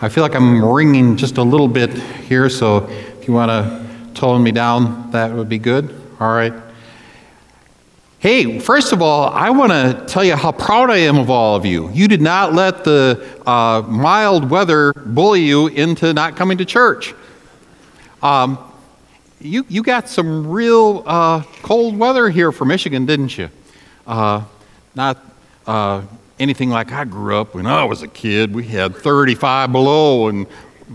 I feel like I'm ringing just a little bit here, so if you want to tone me down, that would be good. All right. Hey, first of all, I want to tell you how proud I am of all of you. You did not let the uh, mild weather bully you into not coming to church. Um, you, you got some real uh, cold weather here for Michigan, didn't you? Uh, not uh, anything like I grew up when I was a kid. We had 35 below and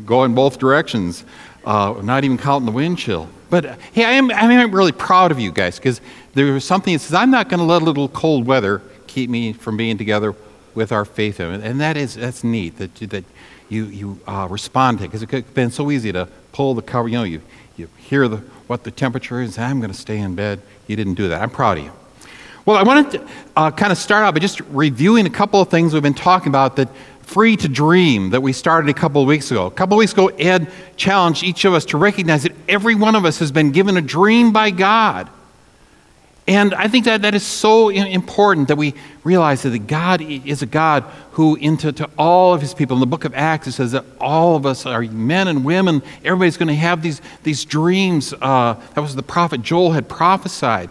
going both directions, uh, not even counting the wind chill. But hey, I am, I am really proud of you guys because there was something that says, I'm not going to let a little cold weather keep me from being together with our faith. And that is, that's neat that, that you, you uh, respond to it because it could have been so easy to pull the cover. You know, you, you hear the, what the temperature is, I'm going to stay in bed. You didn't do that. I'm proud of you. Well, I wanted to uh, kind of start out by just reviewing a couple of things we've been talking about that free to dream that we started a couple of weeks ago. A couple of weeks ago, Ed challenged each of us to recognize that every one of us has been given a dream by God. And I think that that is so important that we realize that God is a God who, into to all of his people, in the book of Acts, it says that all of us are men and women. Everybody's going to have these, these dreams. Uh, that was the prophet Joel had prophesied.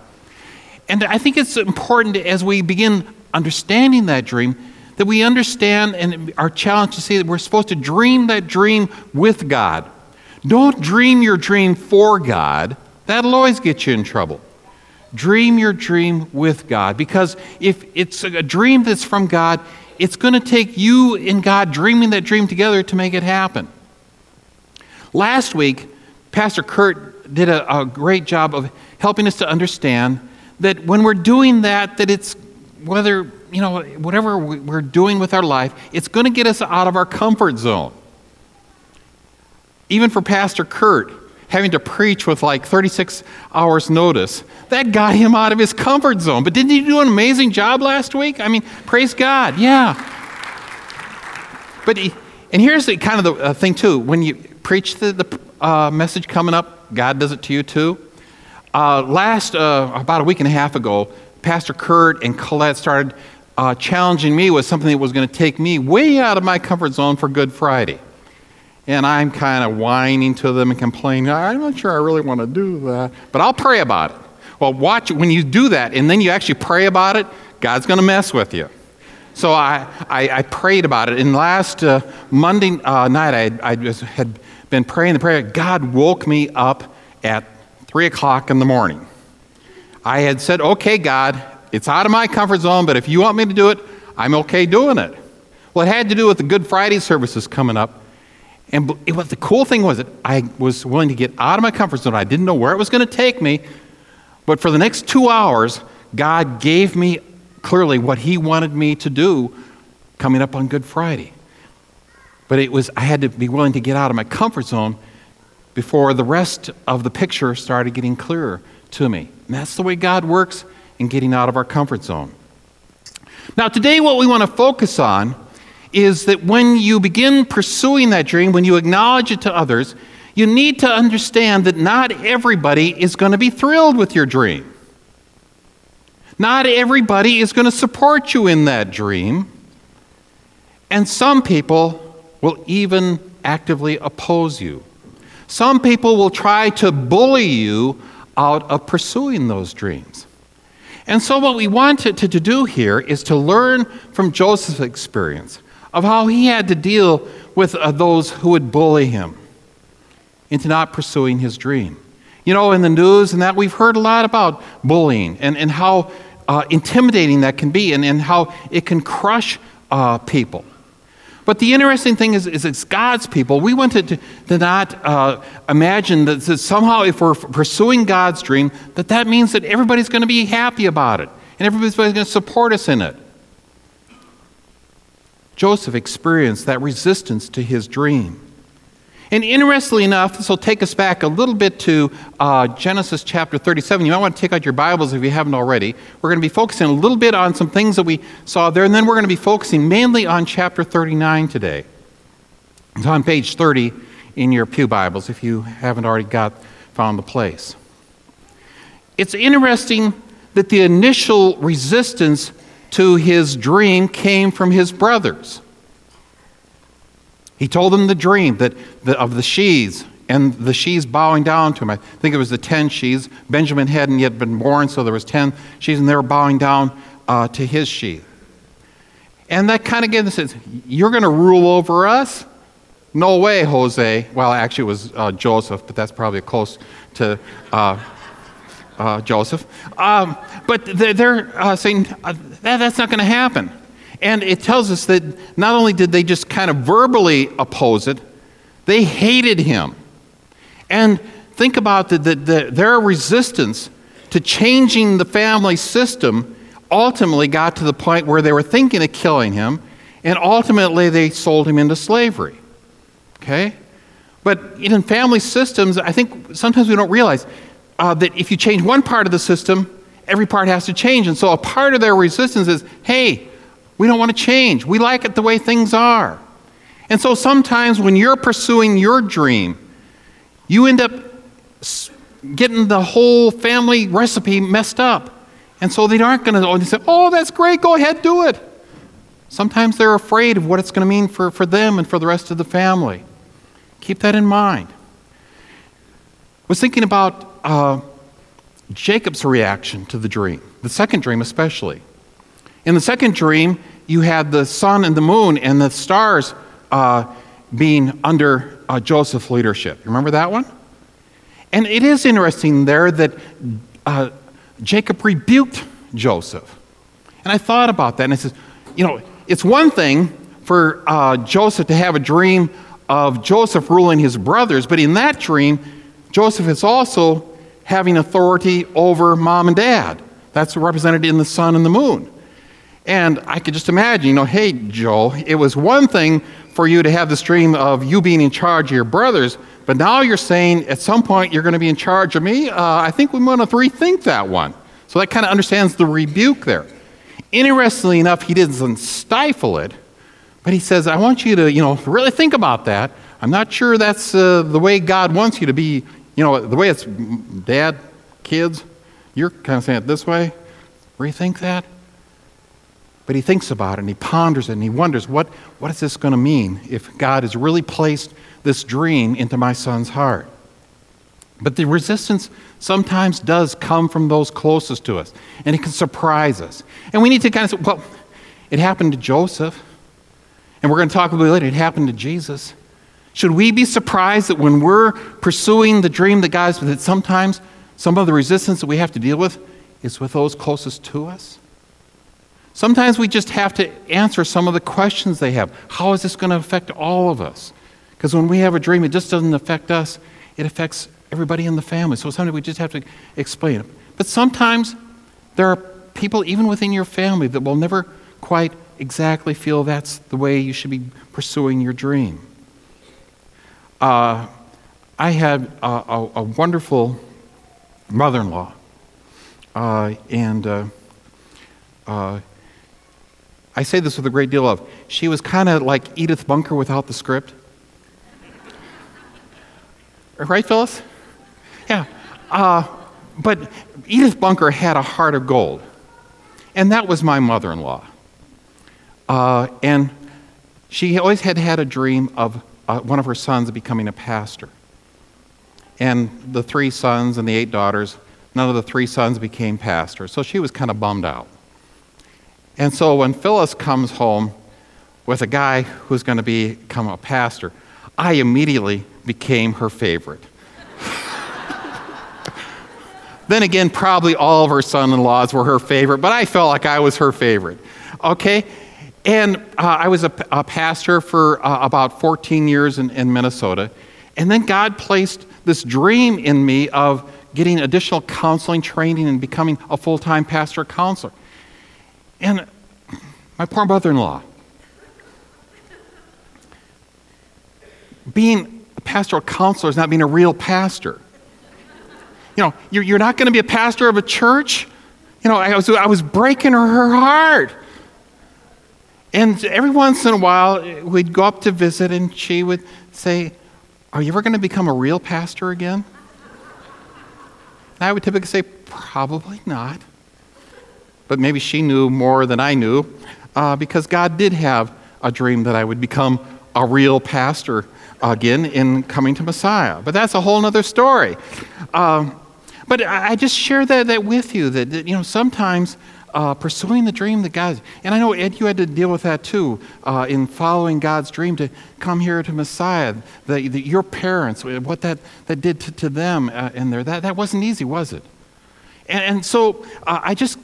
And I think it's important as we begin understanding that dream that we understand and are challenged to see that we're supposed to dream that dream with God. Don't dream your dream for God, that'll always get you in trouble. Dream your dream with God because if it's a dream that's from God, it's going to take you and God dreaming that dream together to make it happen. Last week, Pastor Kurt did a, a great job of helping us to understand that when we're doing that, that it's whether, you know, whatever we're doing with our life, it's going to get us out of our comfort zone. Even for Pastor Kurt, having to preach with like 36 hours notice, that got him out of his comfort zone. But didn't he do an amazing job last week? I mean, praise God, yeah. But he, and here's the kind of the uh, thing too: when you preach the, the uh, message coming up, God does it to you too. Uh, last, uh, about a week and a half ago, Pastor Kurt and Colette started uh, challenging me with something that was going to take me way out of my comfort zone for Good Friday. And I'm kind of whining to them and complaining, I'm not sure I really want to do that, but I'll pray about it. Well, watch when you do that and then you actually pray about it, God's going to mess with you. So I, I, I, prayed about it. And last uh, Monday uh, night, I, I had been praying the prayer. God woke me up at 3 o'clock in the morning. I had said, okay, God, it's out of my comfort zone, but if you want me to do it, I'm okay doing it. Well, it had to do with the Good Friday services coming up. And was, the cool thing was that I was willing to get out of my comfort zone. I didn't know where it was going to take me. But for the next two hours, God gave me clearly what He wanted me to do coming up on Good Friday. But it was, I had to be willing to get out of my comfort zone before the rest of the picture started getting clearer to me. And that's the way God works in getting out of our comfort zone. Now, today, what we want to focus on is that when you begin pursuing that dream, when you acknowledge it to others, you need to understand that not everybody is going to be thrilled with your dream. Not everybody is going to support you in that dream. And some people will even actively oppose you. Some people will try to bully you out of pursuing those dreams. And so, what we want to, to, to, do here is to learn from Joseph's experience of how he had to deal with uh, those who would bully him into not pursuing his dream. You know, in the news and that, we've heard a lot about bullying and, and how uh, intimidating that can be and, and how it can crush uh, people. But the interesting thing is, is it's God's people. We want to, to, not uh, imagine that, that, somehow if we're pursuing God's dream, that that means that everybody's going to be happy about it and everybody's going to support us in it. Joseph experienced that resistance to his dream. And interestingly enough, this will take us back a little bit to uh, Genesis chapter 37. You might want to take out your Bibles if you haven't already. We're going to be focusing a little bit on some things that we saw there, and then we're going to be focusing mainly on chapter 39 today. It's on page 30 in your Pew Bibles if you haven't already got found the place. It's interesting that the initial resistance to his dream came from his brothers. He told them the dream that the, of the sheaves and the sheaves bowing down to him. I think it was the ten sheaves. Benjamin hadn't yet been born, so there was ten sheaves, and they were bowing down uh, to his sheath. And that kind of gave the sense, you're going to rule over us? No way, Jose. Well, actually, it was uh, Joseph, but that's probably close to uh, uh, Joseph. Um, but they're uh, saying uh, that, that's not going to happen. And it tells us that not only did they just kind of verbally oppose it, they hated him. And think about the, the, the, their resistance to changing the family system ultimately got to the point where they were thinking of killing him, and ultimately they sold him into slavery. Okay? But in family systems, I think sometimes we don't realize uh, that if you change one part of the system, every part has to change. And so a part of their resistance is hey, we don't want to change. We like it the way things are. And so sometimes when you're pursuing your dream, you end up getting the whole family recipe messed up. And so they aren't going to say, oh, that's great, go ahead, do it. Sometimes they're afraid of what it's going to mean for, for them and for the rest of the family. Keep that in mind. I was thinking about uh, Jacob's reaction to the dream, the second dream especially. In the second dream, you had the sun and the moon and the stars uh, being under uh, Joseph's leadership. You remember that one? And it is interesting there that uh, Jacob rebuked Joseph. And I thought about that and I said, you know, it's one thing for uh, Joseph to have a dream of Joseph ruling his brothers, but in that dream, Joseph is also having authority over mom and dad. That's represented in the sun and the moon. And I could just imagine, you know, hey, Joe, it was one thing for you to have this dream of you being in charge of your brothers, but now you're saying at some point you're going to be in charge of me. Uh, I think we want to rethink that one. So that kind of understands the rebuke there. Interestingly enough, he doesn't stifle it, but he says, I want you to, you know, really think about that. I'm not sure that's uh, the way God wants you to be, you know, the way it's dad, kids, you're kind of saying it this way. Rethink that. But he thinks about it and he ponders it and he wonders what, what is this going to mean if God has really placed this dream into my son's heart? But the resistance sometimes does come from those closest to us, and it can surprise us. And we need to kind of say, well, it happened to Joseph, and we're going to talk about it later, it happened to Jesus. Should we be surprised that when we're pursuing the dream that God's, that sometimes some of the resistance that we have to deal with is with those closest to us? Sometimes we just have to answer some of the questions they have. How is this going to affect all of us? Because when we have a dream, it just doesn't affect us, it affects everybody in the family. So sometimes we just have to explain it. But sometimes there are people, even within your family, that will never quite exactly feel that's the way you should be pursuing your dream. Uh, I had a, a, a wonderful mother in law, uh, and uh, uh I say this with a great deal of. She was kind of like Edith Bunker without the script. right, Phyllis? Yeah. Uh, but Edith Bunker had a heart of gold. And that was my mother in law. Uh, and she always had had a dream of uh, one of her sons becoming a pastor. And the three sons and the eight daughters, none of the three sons became pastors. So she was kind of bummed out. And so when Phyllis comes home with a guy who's going to become a pastor, I immediately became her favorite. then again, probably all of her son in laws were her favorite, but I felt like I was her favorite. Okay? And uh, I was a, a pastor for uh, about 14 years in, in Minnesota. And then God placed this dream in me of getting additional counseling training and becoming a full time pastor counselor. And my poor mother in law, being a pastoral counselor is not being a real pastor. You know, you're, you're not going to be a pastor of a church. You know, I was, I was breaking her, her heart. And every once in a while, we'd go up to visit, and she would say, Are you ever going to become a real pastor again? And I would typically say, Probably not but maybe she knew more than I knew uh, because God did have a dream that I would become a real pastor again in coming to Messiah. But that's a whole other story. Um, but I, just share that, that with you that, that you know, sometimes uh, pursuing the dream that God, and I know Ed, you had to deal with that too uh, in following God's dream to come here to Messiah. That, that your parents, what that, that did to, to them uh, in there, that, that wasn't easy, was it? And, and so uh, I just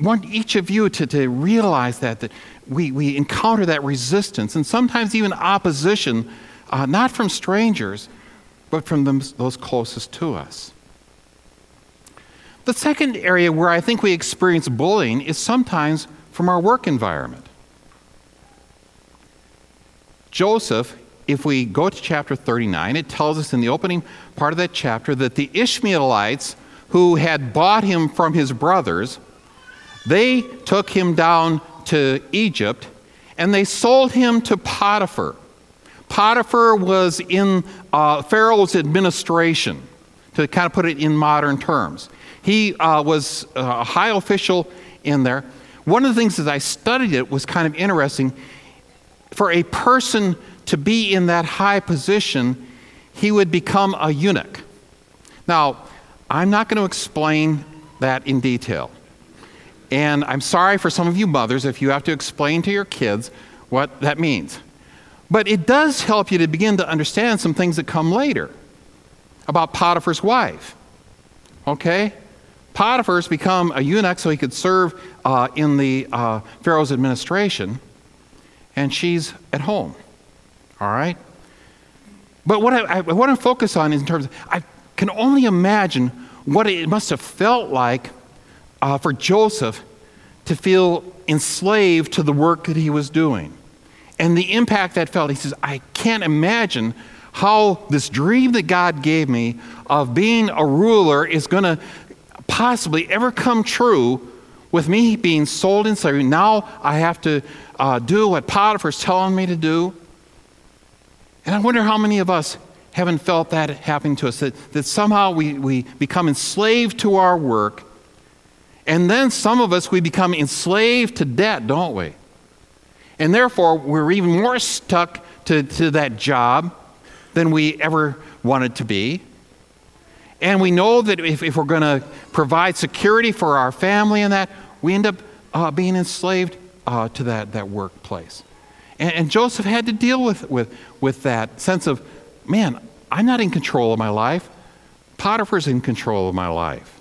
want each of you to, to realize that, that we, we encounter that resistance and sometimes even opposition, uh, not from strangers, but from them, those closest to us. The second area where I think we experience bullying is sometimes from our work environment. Joseph, if we go to chapter 39, it tells us in the opening part of that chapter that the Ishmaelites who had bought him from his brothers, they took him down to Egypt and they sold him to Potiphar. Potiphar was in uh, Pharaoh's administration, to kind of put it in modern terms. He uh, was a high official in there. One of the things as I studied it was kind of interesting. For a person to be in that high position, he would become a eunuch. Now, I'm not going to explain that in detail. And I'm sorry for some of you mothers if you have to explain to your kids what that means. But it does help you to begin to understand some things that come later about Potiphar's wife. Okay? Potiphar's become a eunuch so he could serve uh, in the uh, Pharaoh's administration, and she's at home. All right? But what I, I want to focus on is in terms of, I can only imagine what it must have felt like uh, for Joseph to feel enslaved to the work that he was doing. And the impact that felt, he says, I can't imagine how this dream that God gave me of being a ruler is going to possibly ever come true with me being sold in slavery. Now I have to uh, do what Potiphar's telling me to do. And I wonder how many of us haven't felt that happening to us, that, that somehow we, we become enslaved to our work. And then some of us, we become enslaved to debt, don't we? And therefore, we're even more stuck to, to that job than we ever wanted to be. And we know that if, if we're going to provide security for our family and that, we end up uh, being enslaved uh, to that, that workplace. And, and Joseph had to deal with, with, with that sense of, man, I'm not in control of my life. Potiphar's in control of my life.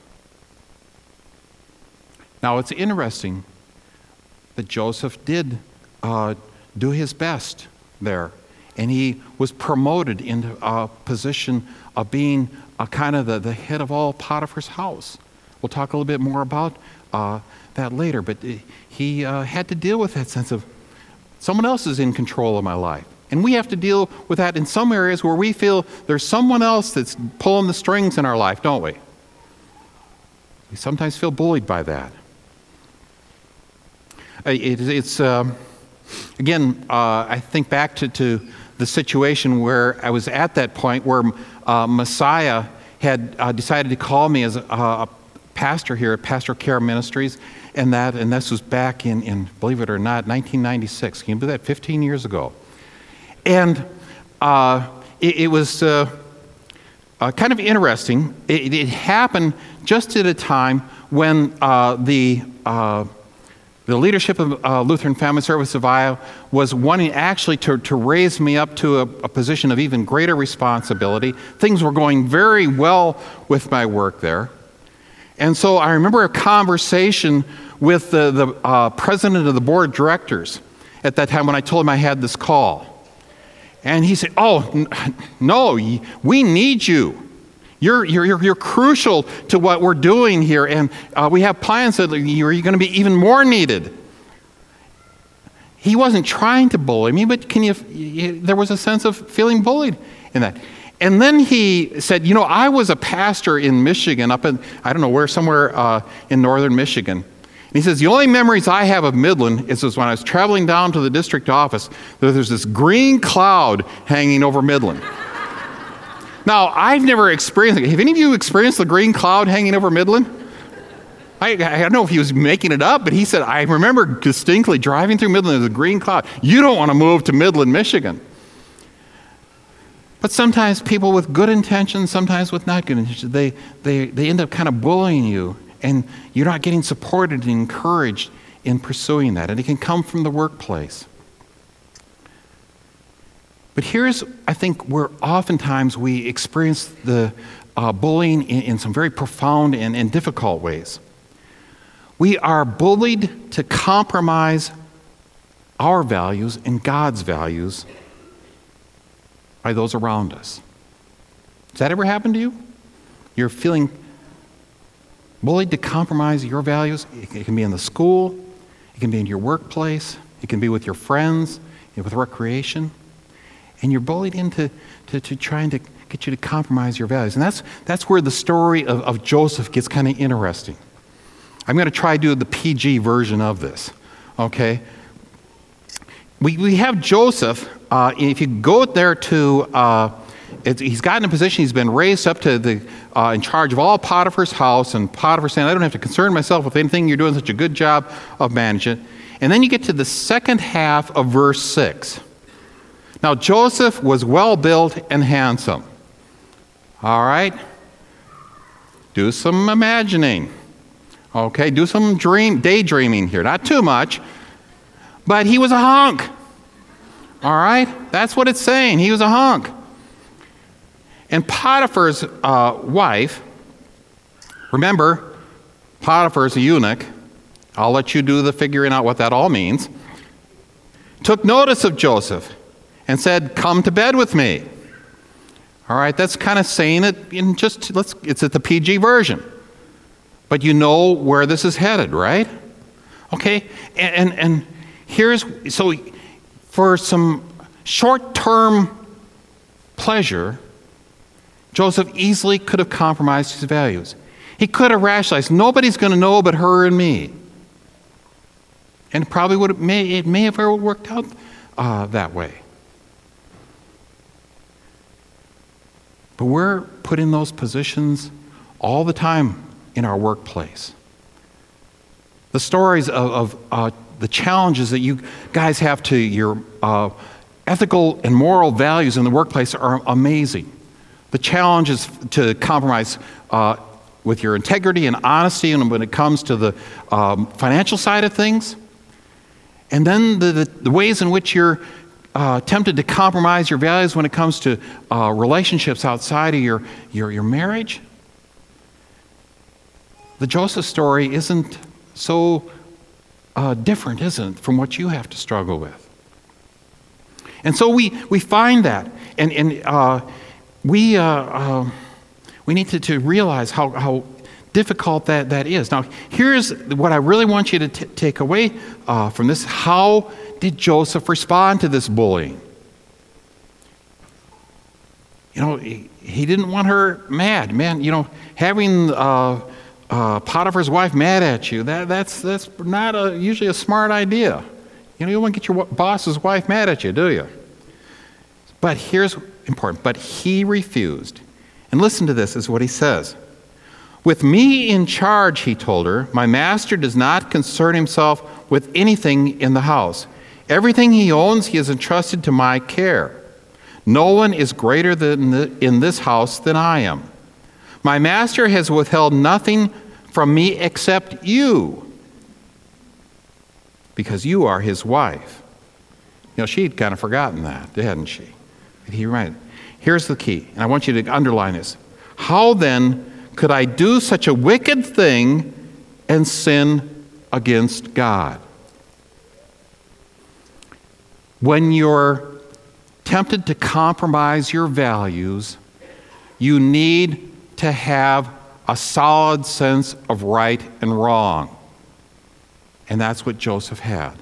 Now, it's interesting that Joseph did uh, do his best there, and he was promoted into a position of being uh, kind of the, the head of all Potiphar's house. We'll talk a little bit more about uh, that later, but he uh, had to deal with that sense of someone else is in control of my life. And we have to deal with that in some areas where we feel there's someone else that's pulling the strings in our life, don't we? We sometimes feel bullied by that. Uh, it, it's, um, again, uh, I think back to, to the situation where I was at that point where uh, Messiah had uh, decided to call me as a, a, pastor here at Pastor Care Ministries, and that, and this was back in, in, believe it or not, 1996. Can you believe that? 15 years ago. And uh, it, it, was uh, uh, kind of interesting. It, it, happened just at a time when uh, the the leadership of uh, Lutheran Family Service of Iowa was wanting actually to, to raise me up to a, a, position of even greater responsibility. Things were going very well with my work there. And so I remember a conversation with the, the uh, president of the board of directors at that time when I told him I had this call. And he said, Oh, no, we need you. You're, you're, you're, crucial to what we're doing here, and uh, we have plans that you're going to be even more needed. He wasn't trying to bully me, but can you, there was a sense of feeling bullied in that. And then he said, You know, I was a pastor in Michigan, up in, I don't know where, somewhere uh, in northern Michigan. And he says, The only memories I have of Midland is when I was traveling down to the district office, there's this green cloud hanging over Midland. Now, I've never experienced. Have any of you experienced the green cloud hanging over Midland? I, I, don't know if he was making it up, but he said, I remember distinctly driving through Midland, there's a green cloud. You don't want to move to Midland, Michigan. But sometimes people with good intentions, sometimes with not good intentions, they, they, they end up kind of bullying you, and you're not getting supported and encouraged in pursuing that. And it can come from the workplace. But here's, I think, where oftentimes we experience the uh, bullying in, in, some very profound and, and difficult ways. We are bullied to compromise our values and God's values by those around us. Does that ever happen to you? You're feeling bullied to compromise your values? It can be in the school, it can be in your workplace, it can be with your friends, with recreation. And you're bullied into to, to trying to get you to compromise your values. And that's, that's where the story of, of Joseph gets kind of interesting. I'm going to try to do the PG version of this, okay? We, we have Joseph. Uh, if you go there to, uh, he's gotten a position, he's been raised up to the, uh, in charge of all Potiphar's house, and Potiphar saying, I don't have to concern myself with anything, you're doing such a good job of managing. And then you get to the second half of verse 6. Now, Joseph was well built and handsome. All right? Do some imagining. Okay, do some dream daydreaming here. Not too much. But he was a hunk. All right? That's what it's saying. He was a hunk. And Potiphar's uh, wife, remember, Potiphar's a eunuch. I'll let you do the figuring out what that all means. Took notice of Joseph and said, Come to bed with me. All right, that's kind of saying it in just, let's, it's at the PG version. But you know where this is headed, right? Okay, and, and, and here's, so for some short term pleasure, Joseph easily could have compromised his values. He could have rationalized, nobody's going to know but her and me. And probably would have, may, it may have worked out uh, that way. But we're put in those positions all the time in our workplace. The stories of, of uh, the challenges that you guys have to your uh, ethical and moral values in the workplace are amazing. The challenges to compromise uh, with your integrity and honesty, and when it comes to the um, financial side of things, and then the, the, the ways in which you're uh, tempted to compromise your values when it comes to uh, relationships outside of your, your, your marriage, the Joseph story isn't so uh, different, isn't it, from what you have to struggle with? And so we, we find that, and, and uh, we, uh, uh, we need to, to realize how, how difficult that, that is. Now, here's what I really want you to t- take away uh, from this. How did Joseph respond to this bullying? You know, he, he didn't want her mad. Man, you know, having uh, uh, Potiphar's wife mad at you, that, that's, that's not a, usually a smart idea. You know, you don't want to get your boss's wife mad at you, do you? But here's important. But he refused. And listen to this, is what he says. With me in charge, he told her, my master does not concern himself with anything in the house. Everything he owns, he has entrusted to my care. No one is greater than the, in this house than I am. My master has withheld nothing from me except you, because you are his wife. You know, she'd kind of forgotten that, hadn't she? But he reminded. Here's the key, and I want you to underline this. How then could I do such a wicked thing and sin against God? When you're tempted to compromise your values, you need to have a solid sense of right and wrong. And that's what Joseph had.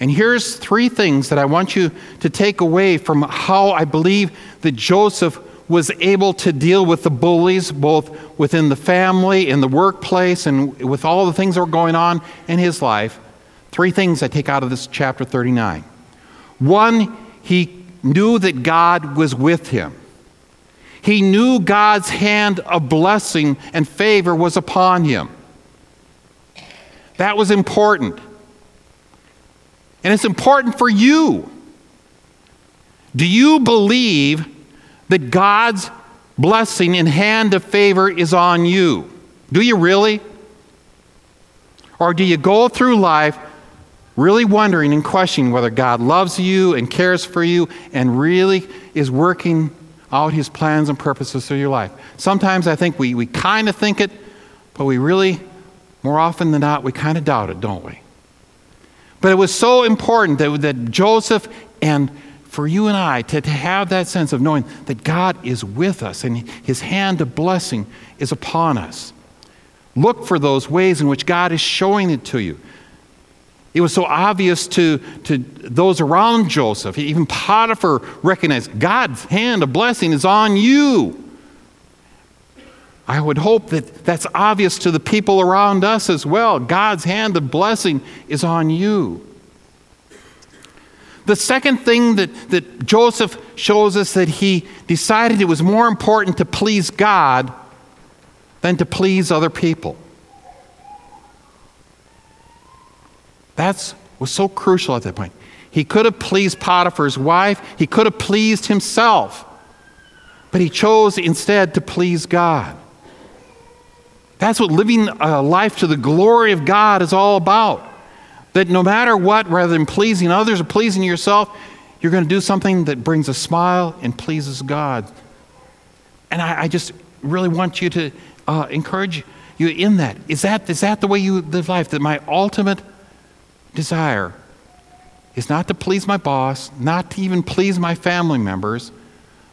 And here's three things that I want you to take away from how I believe that Joseph was able to deal with the bullies, both within the family, in the workplace, and with all the things that were going on in his life. Three things I take out of this chapter 39. One, he knew that God was with him. He knew God's hand of blessing and favor was upon him. That was important. And it's important for you. Do you believe that God's blessing and hand of favor is on you? Do you really? Or do you go through life really wondering and questioning whether God loves you and cares for you and really is working out his plans and purposes through your life? Sometimes I think we, we kind of think it, but we really, more often than not, we kind of doubt it, don't we? But it was so important that, that Joseph and for you and I to, to have that sense of knowing that God is with us and his hand of blessing is upon us. Look for those ways in which God is showing it to you. It was so obvious to, to those around Joseph. Even Potiphar recognized God's hand of blessing is on you. I would hope that that's obvious to the people around us as well. God's hand of blessing is on you. The second thing that, that Joseph shows us that he decided it was more important to please God than to please other people. That was so crucial at that point. He could have pleased Potiphar's wife, he could have pleased himself, but he chose instead to please God. That's what living a life to the glory of God is all about. That no matter what, rather than pleasing others or pleasing yourself, you're going to do something that brings a smile and pleases God. And I, I just really want you to uh, encourage you in that. Is, that. is that the way you live life? That my ultimate desire is not to please my boss, not to even please my family members,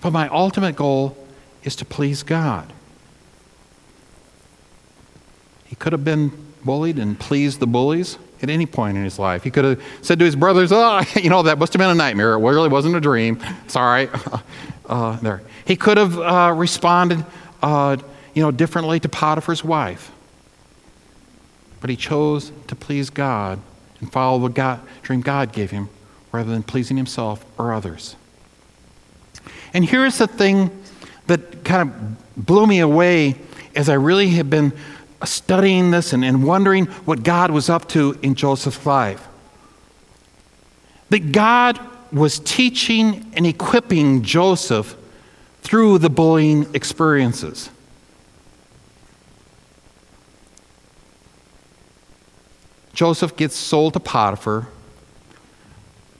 but my ultimate goal is to please God. He could have been bullied and pleased the bullies at any point in his life. He could have said to his brothers, Oh, you know, that must have been a nightmare. It really wasn't a dream. Sorry. Uh, there. He could have uh, responded, uh, you know, differently to Potiphar's wife. But he chose to please God and follow the God, dream God gave him rather than pleasing himself or others. And here's the thing that kind of blew me away as I really have been studying this and, and wondering what God was up to in Joseph's life. That God was teaching and equipping Joseph through the bullying experiences. Joseph gets sold to Potiphar.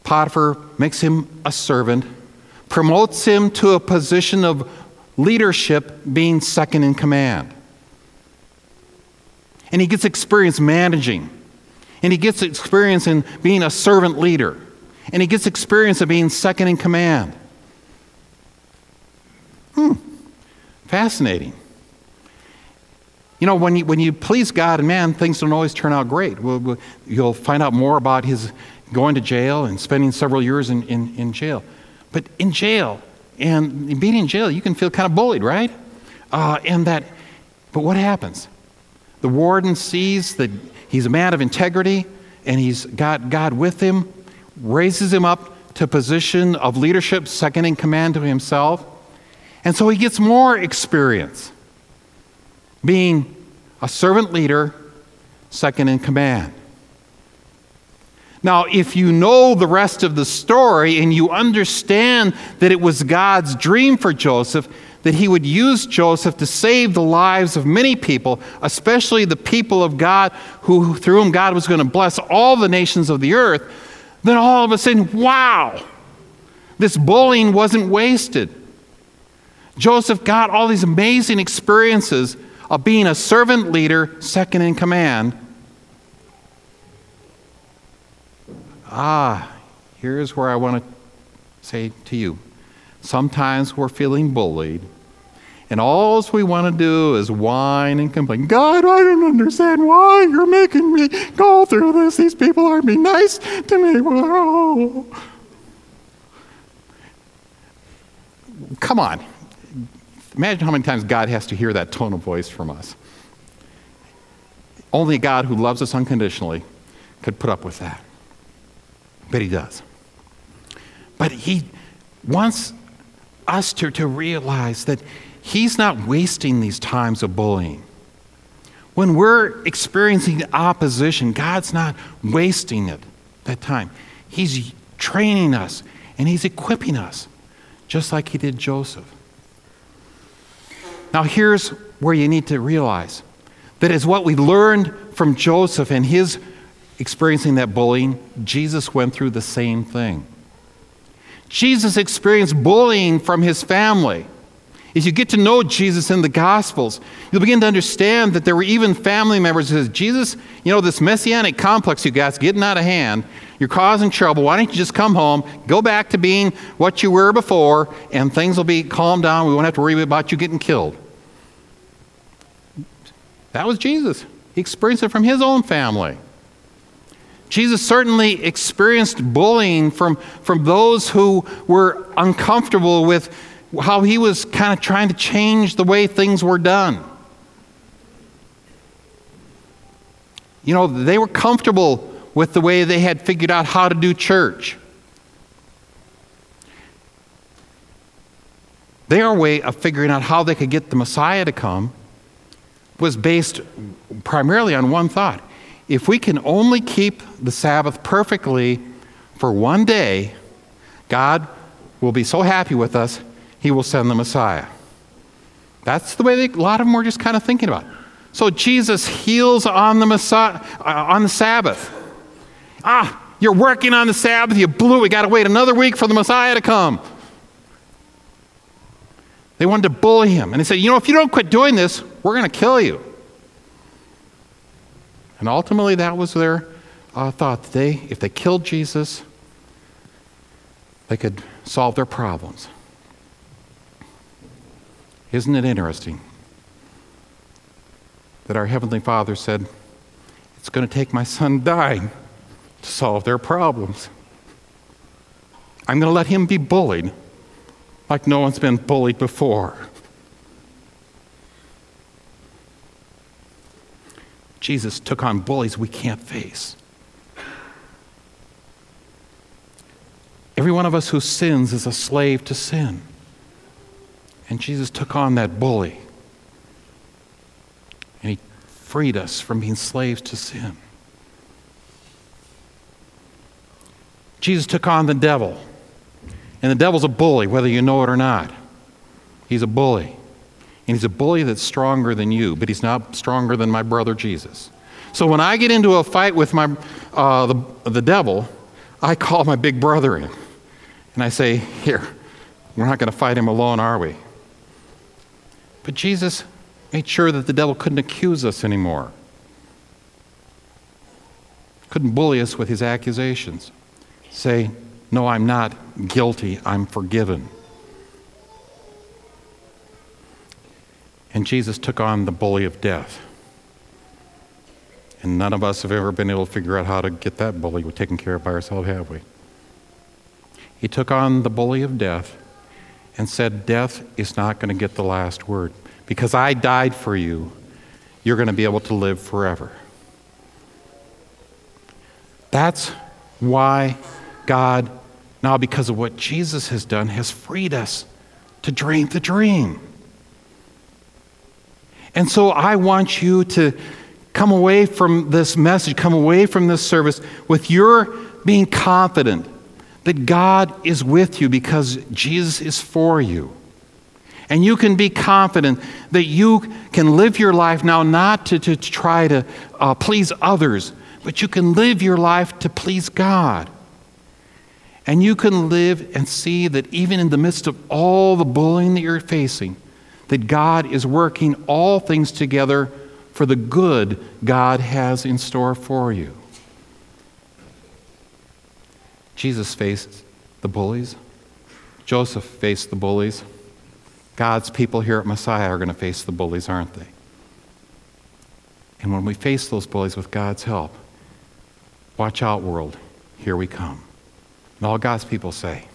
Potiphar makes him a servant, promotes him to a position of leadership, being second in command. And he gets experience managing. And he gets experience in being a servant leader. And he gets experience of being second in command. Hmm, fascinating. You know, when you, when you please God and man, things don't always turn out great. We'll, you'll find out more about his going to jail and spending several years in, in, in jail. But in jail, and being in jail, you can feel kind of bullied, right? Uh, and that, but what happens? The warden sees that he's a man of integrity and he's got God with him, raises him up to a position of leadership, second in command to himself. And so he gets more experience being a servant leader, second in command. Now, if you know the rest of the story and you understand that it was God's dream for Joseph, that he would use Joseph to save the lives of many people, especially the people of God who, through whom God was going to bless all the nations of the earth, then all of a sudden, wow, this bullying wasn't wasted. Joseph got all these amazing experiences of being a servant leader, second in command. Ah, here's where I want to say to you Sometimes we're feeling bullied. And all we want to do is whine and complain. God, I don't understand why you're making me go through this. These people aren't being nice to me. Whoa. Come on. Imagine how many times God has to hear that tone of voice from us. Only God who loves us unconditionally could put up with that. But He does. But He wants us to, to realize that He's not wasting these times of bullying. When we're experiencing opposition, God's not wasting it, that time. He's training us and He's equipping us just like he did Joseph. Now, here's where you need to realize that is what we learned from Joseph and his experiencing that bullying, Jesus went through the same thing. Jesus experienced bullying from his family. As you get to know Jesus in the Gospels, you'll begin to understand that there were even family members who said, Jesus, you know, this messianic complex you got's getting out of hand. You're causing trouble. Why don't you just come home, go back to being what you were before, and things will be calmed down. We won't have to worry about you getting killed. That was Jesus. He experienced it from his own family. Jesus certainly experienced bullying from, from those who were uncomfortable with how he was kind of trying to change the way things were done. You know, they were comfortable with the way they had figured out how to do church. Their way of figuring out how they could get the Messiah to come was based primarily on one thought. If we can only keep the Sabbath perfectly for one day, God will be so happy with us he will send the Messiah. That's the way they, a lot of them were just kind of thinking about. It. So Jesus heals on the Messiah uh, on the Sabbath. Ah, you're working on the Sabbath, you blew it. We got to wait another week for the Messiah to come. They wanted to bully him. And they said, You know, if you don't quit doing this, we're going to kill you. And ultimately, that was their uh, thought. They, if they killed Jesus, they could solve their problems. Isn't it interesting that our Heavenly Father said, It's going to take my son dying to solve their problems? I'm going to let him be bullied like no one's been bullied before. Jesus took on bullies we can't face. Every one of us who sins is a slave to sin. And Jesus took on that bully. And he freed us from being slaves to sin. Jesus took on the devil. And the devil's a bully, whether you know it or not. He's a bully. And he's a bully that's stronger than you, but he's not stronger than my brother Jesus. So when I get into a fight with my, uh, the, the devil, I call my big brother in. And I say, Here, we're not going to fight him alone, are we? But Jesus made sure that the devil couldn't accuse us anymore, couldn't bully us with his accusations. Say, No, I'm not guilty, I'm forgiven. And Jesus took on the bully of death. And none of us have ever been able to figure out how to get that bully taken care of by ourselves, have we? He took on the bully of death and said, Death is not going to get the last word. Because I died for you, you're going to be able to live forever. That's why God, now because of what Jesus has done, has freed us to dream the dream. And so I want you to come away from this message, come away from this service with your being confident that God is with you because Jesus is for you. And you can be confident that you can live your life now not to, to try to uh, please others, but you can live your life to please God. And you can live and see that even in the midst of all the bullying that you're facing, that God is working all things together for the good God has in store for you. Jesus faced the bullies. Joseph faced the bullies. God's people here at Messiah are going to face the bullies, aren't they? And when we face those bullies with God's help, watch out, world. Here we come. And all God's people say,